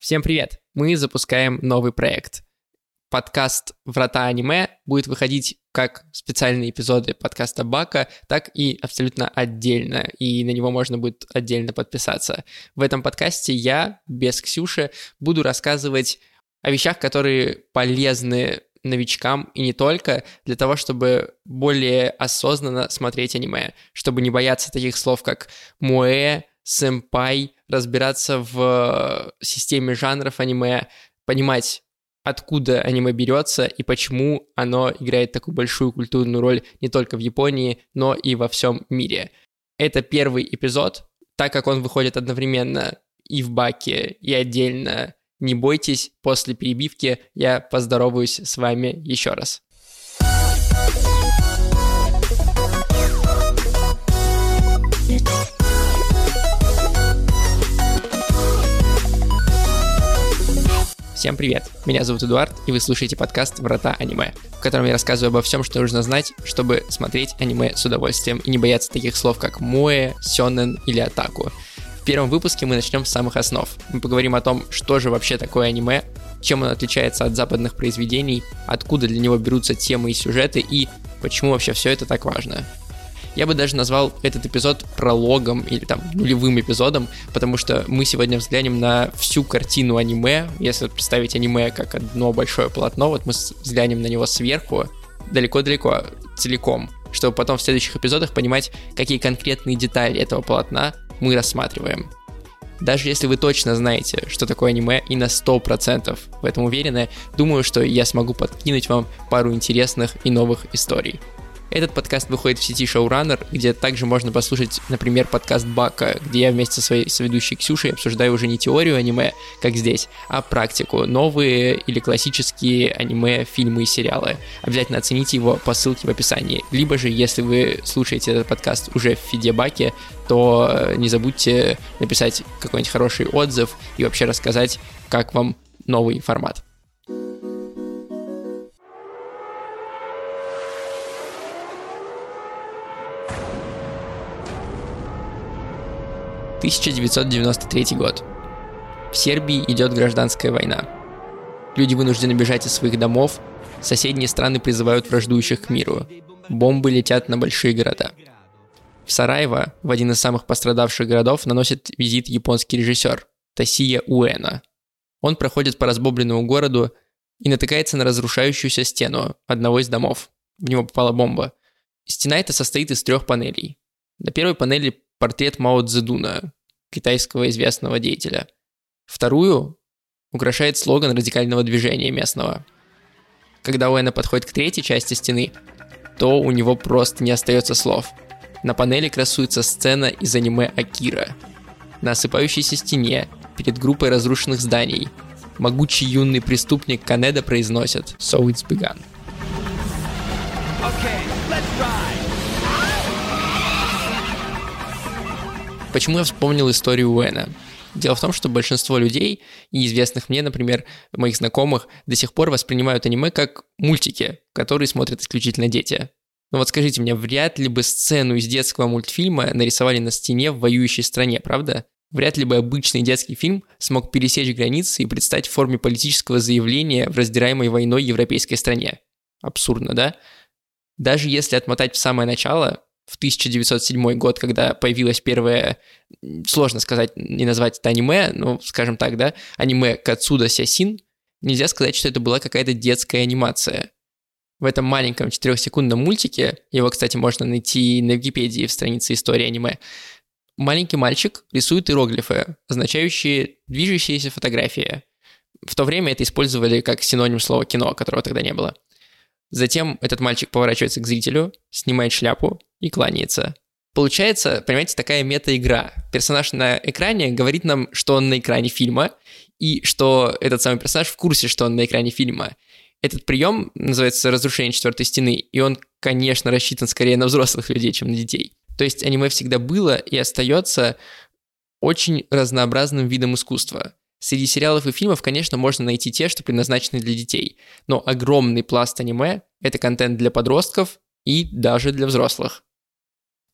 Всем привет! Мы запускаем новый проект. Подкаст «Врата аниме» будет выходить как специальные эпизоды подкаста Бака, так и абсолютно отдельно, и на него можно будет отдельно подписаться. В этом подкасте я, без Ксюши, буду рассказывать о вещах, которые полезны новичкам и не только, для того, чтобы более осознанно смотреть аниме, чтобы не бояться таких слов, как «муэ», сэмпай, разбираться в системе жанров аниме, понимать, откуда аниме берется и почему оно играет такую большую культурную роль не только в Японии, но и во всем мире. Это первый эпизод, так как он выходит одновременно и в баке, и отдельно. Не бойтесь, после перебивки я поздороваюсь с вами еще раз. Всем привет! Меня зовут Эдуард, и вы слушаете подкаст «Врата аниме», в котором я рассказываю обо всем, что нужно знать, чтобы смотреть аниме с удовольствием и не бояться таких слов, как «моэ», «сёнэн» или «атаку». В первом выпуске мы начнем с самых основ. Мы поговорим о том, что же вообще такое аниме, чем оно отличается от западных произведений, откуда для него берутся темы и сюжеты и почему вообще все это так важно. Я бы даже назвал этот эпизод прологом или там нулевым эпизодом, потому что мы сегодня взглянем на всю картину аниме. Если представить аниме как одно большое полотно, вот мы взглянем на него сверху, далеко-далеко, целиком, чтобы потом в следующих эпизодах понимать, какие конкретные детали этого полотна мы рассматриваем. Даже если вы точно знаете, что такое аниме и на 100% в этом уверены, думаю, что я смогу подкинуть вам пару интересных и новых историй. Этот подкаст выходит в сети Showrunner, где также можно послушать, например, подкаст Бака, где я вместе со своей соведущей Ксюшей обсуждаю уже не теорию аниме, как здесь, а практику, новые или классические аниме, фильмы и сериалы. Обязательно оцените его по ссылке в описании. Либо же, если вы слушаете этот подкаст уже в фиде Баке, то не забудьте написать какой-нибудь хороший отзыв и вообще рассказать, как вам новый формат. 1993 год. В Сербии идет гражданская война. Люди вынуждены бежать из своих домов, соседние страны призывают враждующих к миру. Бомбы летят на большие города. В Сараево, в один из самых пострадавших городов, наносит визит японский режиссер Тасия Уэна. Он проходит по разбомбленному городу и натыкается на разрушающуюся стену одного из домов. В него попала бомба. Стена эта состоит из трех панелей. На первой панели портрет Мао Цзэдуна, китайского известного деятеля. Вторую украшает слоган радикального движения местного. Когда Уэна подходит к третьей части стены, то у него просто не остается слов. На панели красуется сцена из аниме Акира. На осыпающейся стене, перед группой разрушенных зданий, могучий юный преступник Канеда произносит «So it's begun». Okay, let's ride. Почему я вспомнил историю Уэна? Дело в том, что большинство людей, и известных мне, например, моих знакомых, до сих пор воспринимают аниме как мультики, которые смотрят исключительно дети. Но вот скажите мне, вряд ли бы сцену из детского мультфильма нарисовали на стене в воюющей стране, правда? Вряд ли бы обычный детский фильм смог пересечь границы и предстать в форме политического заявления в раздираемой войной европейской стране. Абсурдно, да? Даже если отмотать в самое начало, в 1907 год, когда появилось первое, сложно сказать и назвать это аниме, ну, скажем так, да, аниме Кацуда Сясин, нельзя сказать, что это была какая-то детская анимация. В этом маленьком 4-секундном мультике, его, кстати, можно найти на Википедии в странице истории аниме, маленький мальчик рисует иероглифы, означающие движущиеся фотографии. В то время это использовали как синоним слова кино, которого тогда не было. Затем этот мальчик поворачивается к зрителю, снимает шляпу и кланяется. Получается, понимаете, такая мета-игра. Персонаж на экране говорит нам, что он на экране фильма, и что этот самый персонаж в курсе, что он на экране фильма. Этот прием называется разрушение четвертой стены, и он, конечно, рассчитан скорее на взрослых людей, чем на детей. То есть аниме всегда было и остается очень разнообразным видом искусства. Среди сериалов и фильмов, конечно, можно найти те, что предназначены для детей, но огромный пласт аниме — это контент для подростков и даже для взрослых.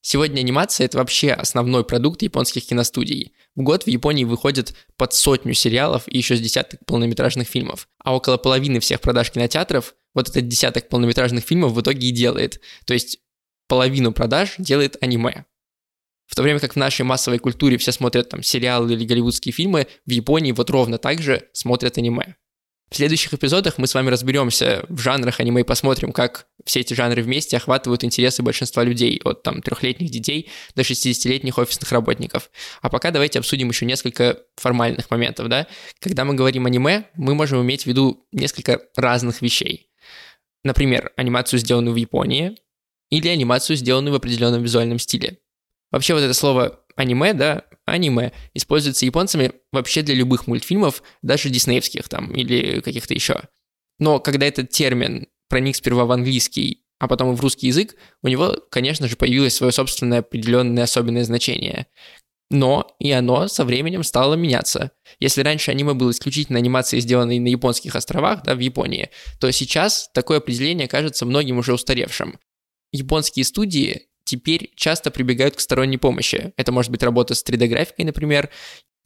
Сегодня анимация – это вообще основной продукт японских киностудий. В год в Японии выходит под сотню сериалов и еще с десяток полнометражных фильмов. А около половины всех продаж кинотеатров вот этот десяток полнометражных фильмов в итоге и делает. То есть половину продаж делает аниме. В то время как в нашей массовой культуре все смотрят там сериалы или голливудские фильмы, в Японии вот ровно так же смотрят аниме. В следующих эпизодах мы с вами разберемся в жанрах аниме и посмотрим, как все эти жанры вместе охватывают интересы большинства людей, от там трехлетних детей до 60-летних офисных работников. А пока давайте обсудим еще несколько формальных моментов, да. Когда мы говорим аниме, мы можем иметь в виду несколько разных вещей. Например, анимацию, сделанную в Японии, или анимацию, сделанную в определенном визуальном стиле. Вообще вот это слово аниме, да, аниме используется японцами вообще для любых мультфильмов, даже диснеевских там или каких-то еще. Но когда этот термин проник сперва в английский, а потом и в русский язык, у него, конечно же, появилось свое собственное определенное особенное значение. Но и оно со временем стало меняться. Если раньше аниме было исключительно анимацией, сделанной на японских островах, да, в Японии, то сейчас такое определение кажется многим уже устаревшим. Японские студии теперь часто прибегают к сторонней помощи. Это может быть работа с 3D-графикой, например,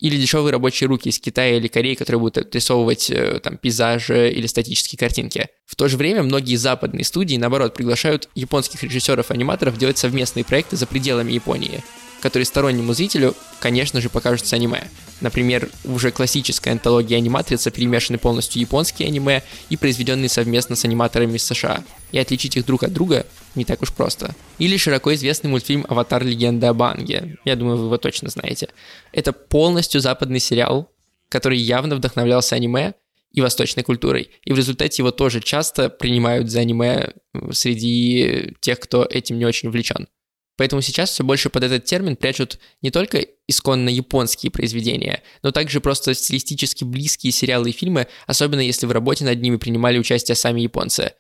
или дешевые рабочие руки из Китая или Кореи, которые будут отрисовывать э, там пейзажи или статические картинки. В то же время многие западные студии, наоборот, приглашают японских режиссеров-аниматоров делать совместные проекты за пределами Японии которые стороннему зрителю, конечно же, покажутся аниме. Например, уже классическая антология аниматрица перемешаны полностью японские аниме и произведенные совместно с аниматорами из США. И отличить их друг от друга не так уж просто. Или широко известный мультфильм «Аватар. Легенда об Анге». Я думаю, вы его точно знаете. Это полностью западный сериал, который явно вдохновлялся аниме и восточной культурой. И в результате его тоже часто принимают за аниме среди тех, кто этим не очень увлечен. Поэтому сейчас все больше под этот термин прячут не только исконно японские произведения, но также просто стилистически близкие сериалы и фильмы, особенно если в работе над ними принимали участие сами японцы.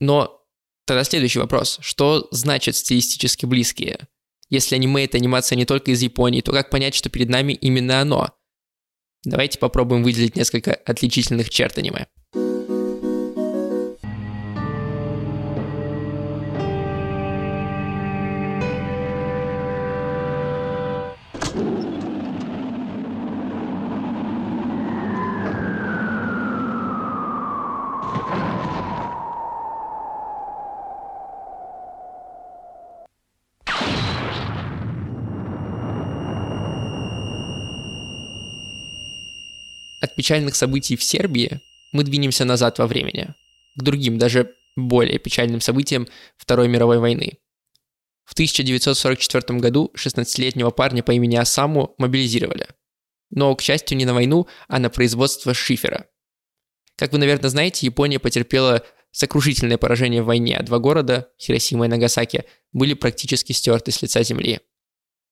Но тогда следующий вопрос. Что значит стилистически близкие? Если аниме — это анимация не только из Японии, то как понять, что перед нами именно оно? Давайте попробуем выделить несколько отличительных черт аниме. Печальных событий в Сербии мы двинемся назад во времени, к другим, даже более печальным событиям Второй мировой войны. В 1944 году 16-летнего парня по имени Асаму мобилизировали. Но, к счастью, не на войну, а на производство шифера. Как вы, наверное, знаете, Япония потерпела сокрушительное поражение в войне, а два города, Хиросима и Нагасаки, были практически стерты с лица земли.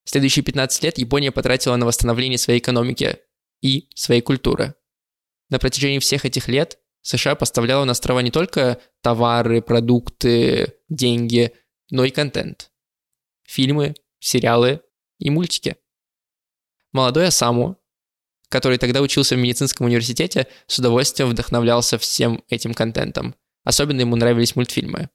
Следующие 15 лет Япония потратила на восстановление своей экономики, и своей культуры. На протяжении всех этих лет США поставляла на острова не только товары, продукты, деньги, но и контент. Фильмы, сериалы и мультики. Молодой Асаму, который тогда учился в медицинском университете, с удовольствием вдохновлялся всем этим контентом. Особенно ему нравились мультфильмы.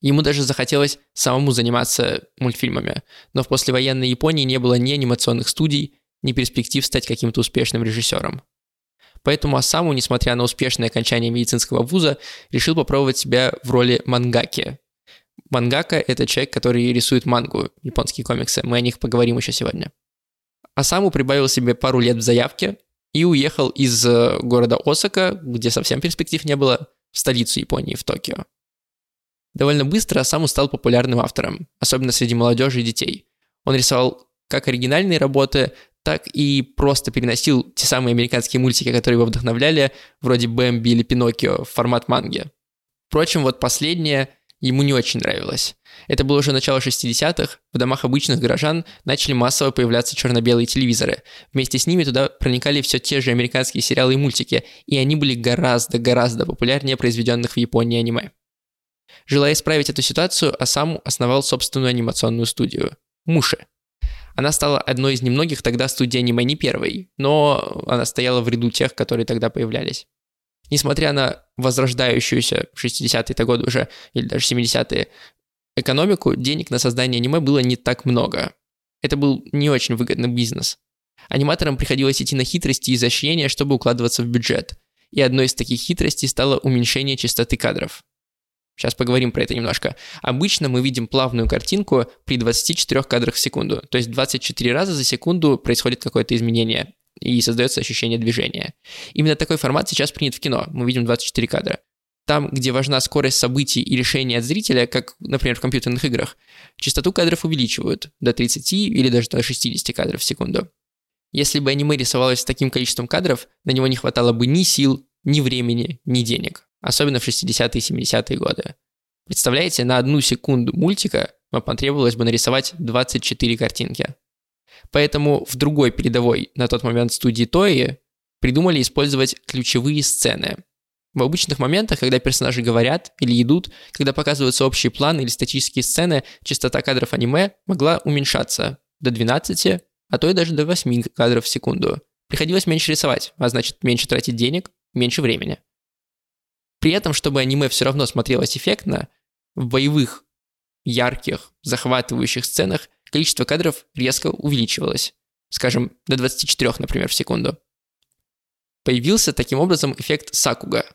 Ему даже захотелось самому заниматься мультфильмами, но в послевоенной Японии не было ни анимационных студий, ни перспектив стать каким-то успешным режиссером. Поэтому Асаму, несмотря на успешное окончание медицинского вуза, решил попробовать себя в роли мангаки. Мангака – это человек, который рисует мангу, японские комиксы. Мы о них поговорим еще сегодня. Асаму прибавил себе пару лет в заявке и уехал из э, города Осака, где совсем перспектив не было, в столицу Японии, в Токио. Довольно быстро Асаму стал популярным автором, особенно среди молодежи и детей. Он рисовал как оригинальные работы, так и просто переносил те самые американские мультики, которые его вдохновляли, вроде Бэмби или Пиноккио, в формат манги. Впрочем, вот последнее ему не очень нравилось. Это было уже начало 60-х, в домах обычных горожан начали массово появляться черно-белые телевизоры. Вместе с ними туда проникали все те же американские сериалы и мультики, и они были гораздо-гораздо популярнее произведенных в Японии аниме. Желая исправить эту ситуацию, Асаму основал собственную анимационную студию – Муши – она стала одной из немногих тогда студий аниме, не первой, но она стояла в ряду тех, которые тогда появлялись. Несмотря на возрождающуюся в 60-е годы уже, или даже 70-е, экономику, денег на создание аниме было не так много. Это был не очень выгодный бизнес. Аниматорам приходилось идти на хитрости и изощрения, чтобы укладываться в бюджет. И одной из таких хитростей стало уменьшение частоты кадров. Сейчас поговорим про это немножко. Обычно мы видим плавную картинку при 24 кадрах в секунду. То есть 24 раза за секунду происходит какое-то изменение и создается ощущение движения. Именно такой формат сейчас принят в кино. Мы видим 24 кадра. Там, где важна скорость событий и решения от зрителя, как, например, в компьютерных играх, частоту кадров увеличивают до 30 или даже до 60 кадров в секунду. Если бы аниме рисовалось с таким количеством кадров, на него не хватало бы ни сил, ни времени, ни денег. Особенно в 60-е и 70-е годы. Представляете, на одну секунду мультика вам потребовалось бы нарисовать 24 картинки. Поэтому в другой передовой на тот момент студии Тои придумали использовать ключевые сцены. В обычных моментах, когда персонажи говорят или идут, когда показываются общие планы или статические сцены, частота кадров аниме могла уменьшаться до 12, а то и даже до 8 кадров в секунду. Приходилось меньше рисовать, а значит меньше тратить денег, меньше времени. При этом, чтобы аниме все равно смотрелось эффектно, в боевых, ярких, захватывающих сценах количество кадров резко увеличивалось. Скажем, до 24, например, в секунду. Появился таким образом эффект Сакуга.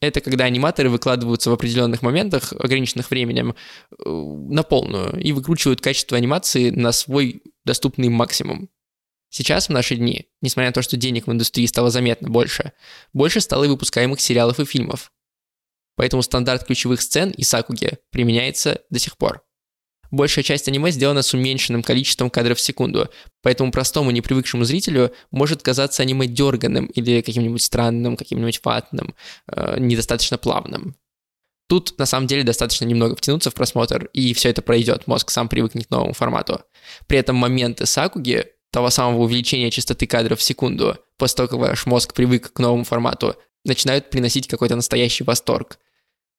Это когда аниматоры выкладываются в определенных моментах, ограниченных временем, э, на полную и выкручивают качество анимации на свой доступный максимум. Сейчас, в наши дни, несмотря на то, что денег в индустрии стало заметно больше, больше стало и выпускаемых сериалов и фильмов. Поэтому стандарт ключевых сцен и сакуги применяется до сих пор. Большая часть аниме сделана с уменьшенным количеством кадров в секунду, поэтому простому непривыкшему зрителю может казаться аниме дерганым или каким-нибудь странным, каким-нибудь ватным, э, недостаточно плавным. Тут на самом деле достаточно немного втянуться в просмотр, и все это пройдет, мозг сам привыкнет к новому формату. При этом моменты сакуги, того самого увеличения частоты кадров в секунду, после того, как ваш мозг привык к новому формату, начинают приносить какой-то настоящий восторг –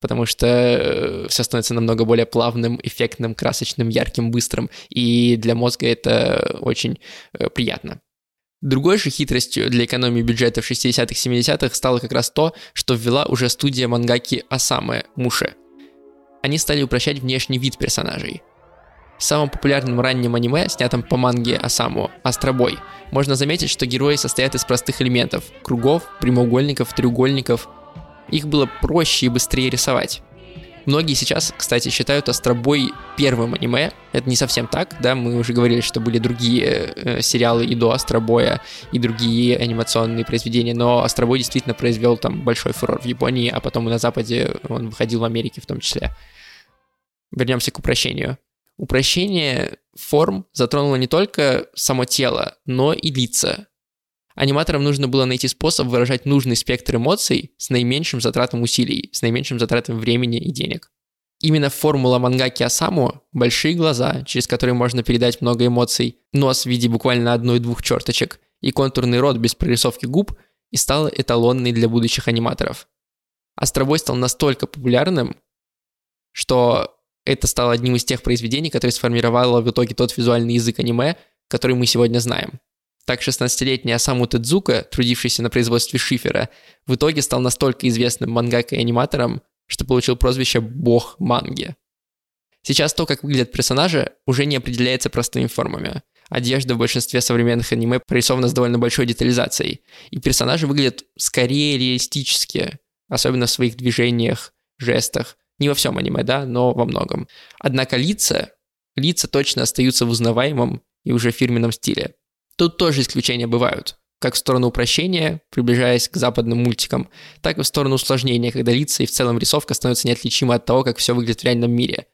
потому что э, все становится намного более плавным, эффектным, красочным, ярким, быстрым, и для мозга это очень э, приятно. Другой же хитростью для экономии бюджета в 60-х, 70-х стало как раз то, что ввела уже студия мангаки Асамы Муше. Они стали упрощать внешний вид персонажей. В самом популярном раннем аниме, снятом по манге Асаму, Астробой, можно заметить, что герои состоят из простых элементов – кругов, прямоугольников, треугольников, их было проще и быстрее рисовать. Многие сейчас, кстати, считают Астробой первым аниме. Это не совсем так, да, мы уже говорили, что были другие э, сериалы и до Астробоя, и другие анимационные произведения, но Астробой действительно произвел там большой фурор в Японии, а потом и на Западе он выходил в Америке в том числе. Вернемся к упрощению. Упрощение форм затронуло не только само тело, но и лица. Аниматорам нужно было найти способ выражать нужный спектр эмоций с наименьшим затратом усилий, с наименьшим затратом времени и денег. Именно формула мангаки Асаму – большие глаза, через которые можно передать много эмоций, нос в виде буквально одной-двух черточек и контурный рот без прорисовки губ и стала эталонной для будущих аниматоров. Астробой стал настолько популярным, что это стало одним из тех произведений, которое сформировало в итоге тот визуальный язык аниме, который мы сегодня знаем – так 16-летний Асаму Тедзука, трудившийся на производстве шифера, в итоге стал настолько известным мангакой и аниматором, что получил прозвище «бог манги». Сейчас то, как выглядят персонажи, уже не определяется простыми формами. Одежда в большинстве современных аниме прорисована с довольно большой детализацией, и персонажи выглядят скорее реалистически, особенно в своих движениях, жестах. Не во всем аниме, да, но во многом. Однако лица, лица точно остаются в узнаваемом и уже фирменном стиле. Тут тоже исключения бывают, как в сторону упрощения, приближаясь к западным мультикам, так и в сторону усложнения, когда лица и в целом рисовка становятся неотличимы от того, как все выглядит в реальном мире.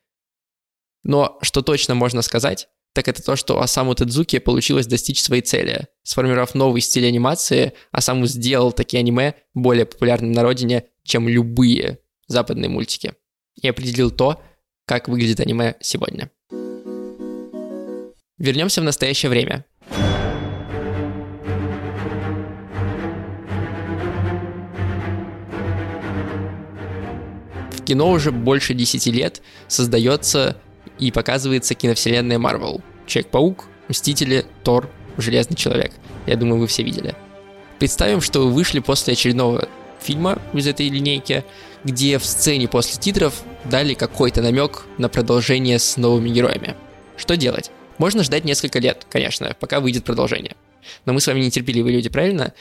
Но что точно можно сказать, так это то, что Асаму Тедзуки получилось достичь своей цели. Сформировав новый стиль анимации, Асаму сделал такие аниме более популярным на родине, чем любые западные мультики. И определил то, как выглядит аниме сегодня. Вернемся в настоящее время. Кино уже больше 10 лет создается и показывается киновселенная Marvel. Человек-паук, Мстители, Тор, Железный Человек. Я думаю, вы все видели. Представим, что вы вышли после очередного фильма из этой линейки, где в сцене после титров дали какой-то намек на продолжение с новыми героями. Что делать? Можно ждать несколько лет, конечно, пока выйдет продолжение. Но мы с вами нетерпеливые люди, правильно?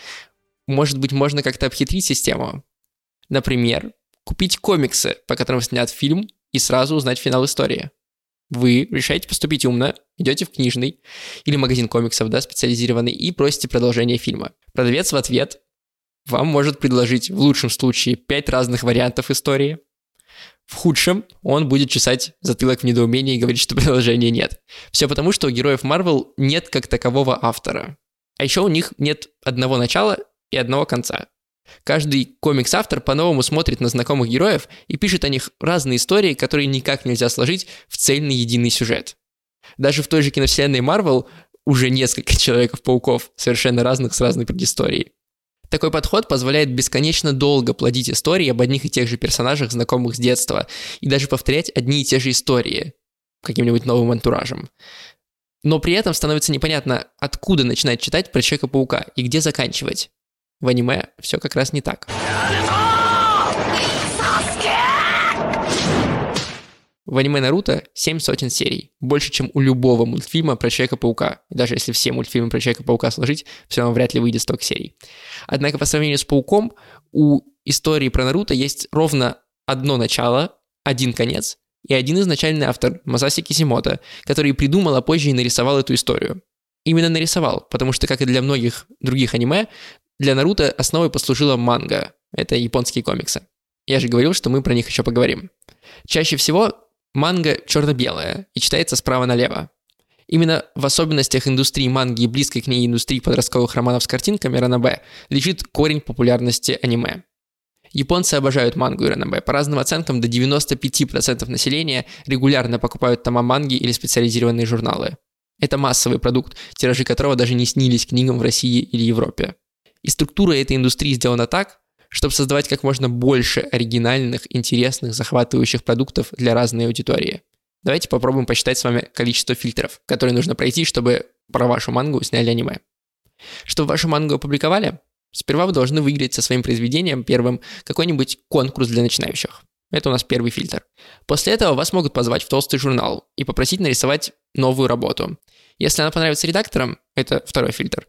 Может быть, можно как-то обхитрить систему? Например, купить комиксы, по которым снят фильм, и сразу узнать финал истории. Вы решаете поступить умно, идете в книжный или магазин комиксов, да, специализированный, и просите продолжение фильма. Продавец в ответ вам может предложить в лучшем случае пять разных вариантов истории. В худшем он будет чесать затылок в недоумении и говорить, что продолжения нет. Все потому, что у героев Марвел нет как такового автора. А еще у них нет одного начала и одного конца. Каждый комикс-автор по-новому смотрит на знакомых героев и пишет о них разные истории, которые никак нельзя сложить в цельный единый сюжет. Даже в той же киновселенной Марвел уже несколько Человеков-пауков, совершенно разных с разной предысторией. Такой подход позволяет бесконечно долго плодить истории об одних и тех же персонажах, знакомых с детства, и даже повторять одни и те же истории каким-нибудь новым антуражем. Но при этом становится непонятно, откуда начинать читать про Человека-паука и где заканчивать. В аниме все как раз не так. В аниме Наруто 7 сотен серий. Больше, чем у любого мультфильма про Человека-паука. И даже если все мультфильмы про Человека-паука сложить, все равно вряд ли выйдет столько серий. Однако по сравнению с Пауком, у истории про Наруто есть ровно одно начало, один конец и один изначальный автор, Масаси Кисимото, который придумал, а позже и нарисовал эту историю. Именно нарисовал, потому что, как и для многих других аниме, для Наруто основой послужила манга. Это японские комиксы. Я же говорил, что мы про них еще поговорим. Чаще всего манга черно-белая и читается справа налево. Именно в особенностях индустрии манги и близкой к ней индустрии подростковых романов с картинками ранобэ лежит корень популярности аниме. Японцы обожают мангу и ранобэ. По разным оценкам, до 95% населения регулярно покупают тома манги или специализированные журналы. Это массовый продукт, тиражи которого даже не снились книгам в России или Европе. И структура этой индустрии сделана так, чтобы создавать как можно больше оригинальных, интересных, захватывающих продуктов для разной аудитории. Давайте попробуем посчитать с вами количество фильтров, которые нужно пройти, чтобы про вашу мангу сняли аниме. Чтобы вашу мангу опубликовали, сперва вы должны выиграть со своим произведением первым какой-нибудь конкурс для начинающих. Это у нас первый фильтр. После этого вас могут позвать в толстый журнал и попросить нарисовать новую работу. Если она понравится редакторам, это второй фильтр,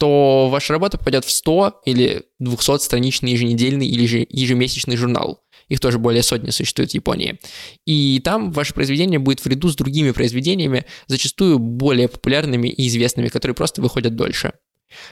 то ваша работа попадет в 100 или 200-страничный еженедельный или ежемесячный журнал. Их тоже более сотни существует в Японии. И там ваше произведение будет в ряду с другими произведениями, зачастую более популярными и известными, которые просто выходят дольше.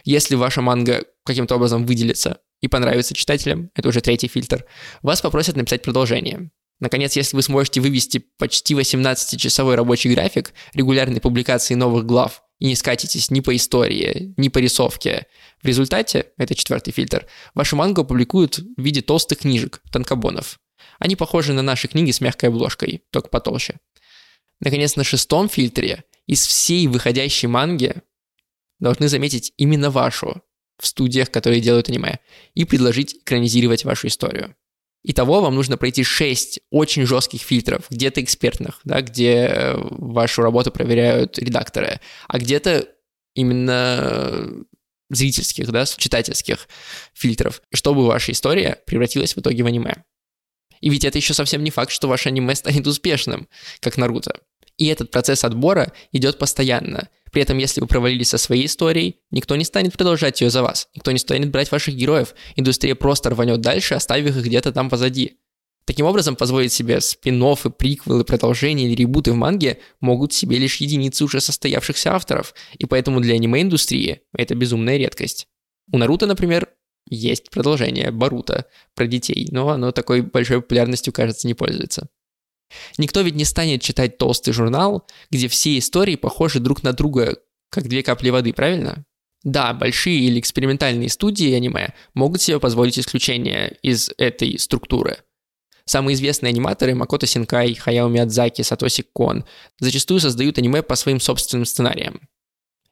Если ваша манга каким-то образом выделится и понравится читателям, это уже третий фильтр, вас попросят написать продолжение. Наконец, если вы сможете вывести почти 18-часовой рабочий график регулярной публикации новых глав и не скатитесь ни по истории, ни по рисовке, в результате, это четвертый фильтр, вашу мангу публикуют в виде толстых книжек, танкобонов. Они похожи на наши книги с мягкой обложкой, только потолще. Наконец, на шестом фильтре из всей выходящей манги должны заметить именно вашу в студиях, которые делают аниме, и предложить экранизировать вашу историю. Итого вам нужно пройти 6 очень жестких фильтров, где-то экспертных, да, где э, вашу работу проверяют редакторы, а где-то именно зрительских, да, читательских фильтров, чтобы ваша история превратилась в итоге в аниме. И ведь это еще совсем не факт, что ваше аниме станет успешным, как Наруто. И этот процесс отбора идет постоянно. При этом, если вы провалились со своей историей, никто не станет продолжать ее за вас, никто не станет брать ваших героев, индустрия просто рванет дальше, оставив их где-то там позади. Таким образом, позволить себе спин и приквелы, продолжения или ребуты в манге могут себе лишь единицы уже состоявшихся авторов, и поэтому для аниме-индустрии это безумная редкость. У Наруто, например, есть продолжение Баруто про детей, но оно такой большой популярностью, кажется, не пользуется. Никто ведь не станет читать толстый журнал, где все истории похожи друг на друга, как две капли воды, правильно? Да, большие или экспериментальные студии аниме могут себе позволить исключение из этой структуры. Самые известные аниматоры Макото Синкай, Хаяо Миядзаки, Сатоси Кон зачастую создают аниме по своим собственным сценариям.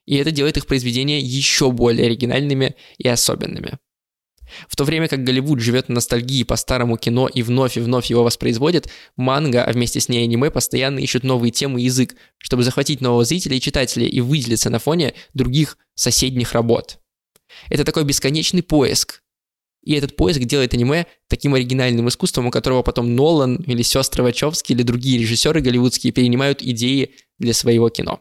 И это делает их произведения еще более оригинальными и особенными. В то время как Голливуд живет на ностальгии по старому кино и вновь и вновь его воспроизводит, манга, а вместе с ней аниме постоянно ищут новые темы и язык, чтобы захватить нового зрителя и читателя и выделиться на фоне других соседних работ. Это такой бесконечный поиск. И этот поиск делает аниме таким оригинальным искусством, у которого потом Нолан или сестры Вачовски или другие режиссеры голливудские перенимают идеи для своего кино.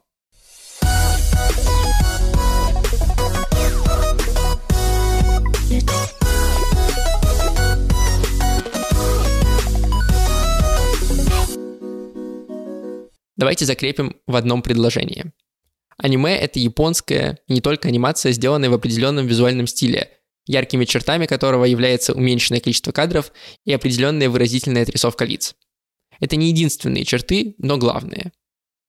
Давайте закрепим в одном предложении. Аниме — это японская, не только анимация, сделанная в определенном визуальном стиле, яркими чертами которого является уменьшенное количество кадров и определенная выразительная отрисовка лиц. Это не единственные черты, но главные.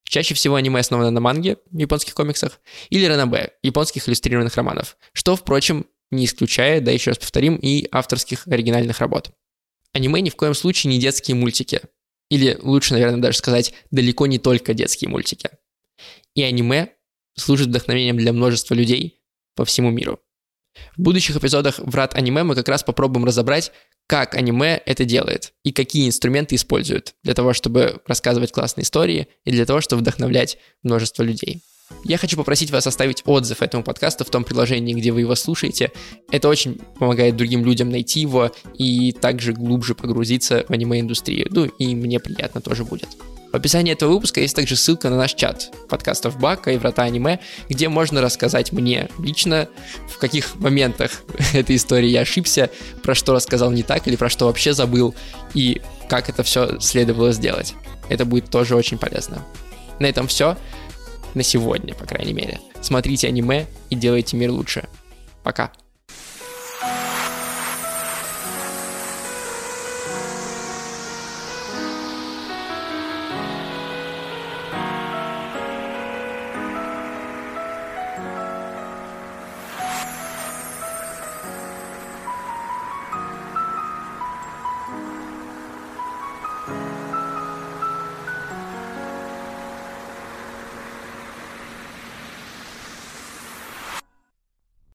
Чаще всего аниме основано на манге, японских комиксах, или ранобэ, японских иллюстрированных романов, что, впрочем, не исключая, да еще раз повторим, и авторских оригинальных работ. Аниме ни в коем случае не детские мультики, или лучше, наверное, даже сказать, далеко не только детские мультики. И аниме служит вдохновением для множества людей по всему миру. В будущих эпизодах «Врат аниме» мы как раз попробуем разобрать, как аниме это делает и какие инструменты используют для того, чтобы рассказывать классные истории и для того, чтобы вдохновлять множество людей. Я хочу попросить вас оставить отзыв этому подкасту в том приложении, где вы его слушаете. Это очень помогает другим людям найти его и также глубже погрузиться в аниме-индустрию. Ну и мне приятно тоже будет. В описании этого выпуска есть также ссылка на наш чат подкастов Бака и Врата Аниме, где можно рассказать мне лично, в каких моментах этой истории я ошибся, про что рассказал не так или про что вообще забыл, и как это все следовало сделать. Это будет тоже очень полезно. На этом все на сегодня, по крайней мере. Смотрите аниме и делайте мир лучше. Пока.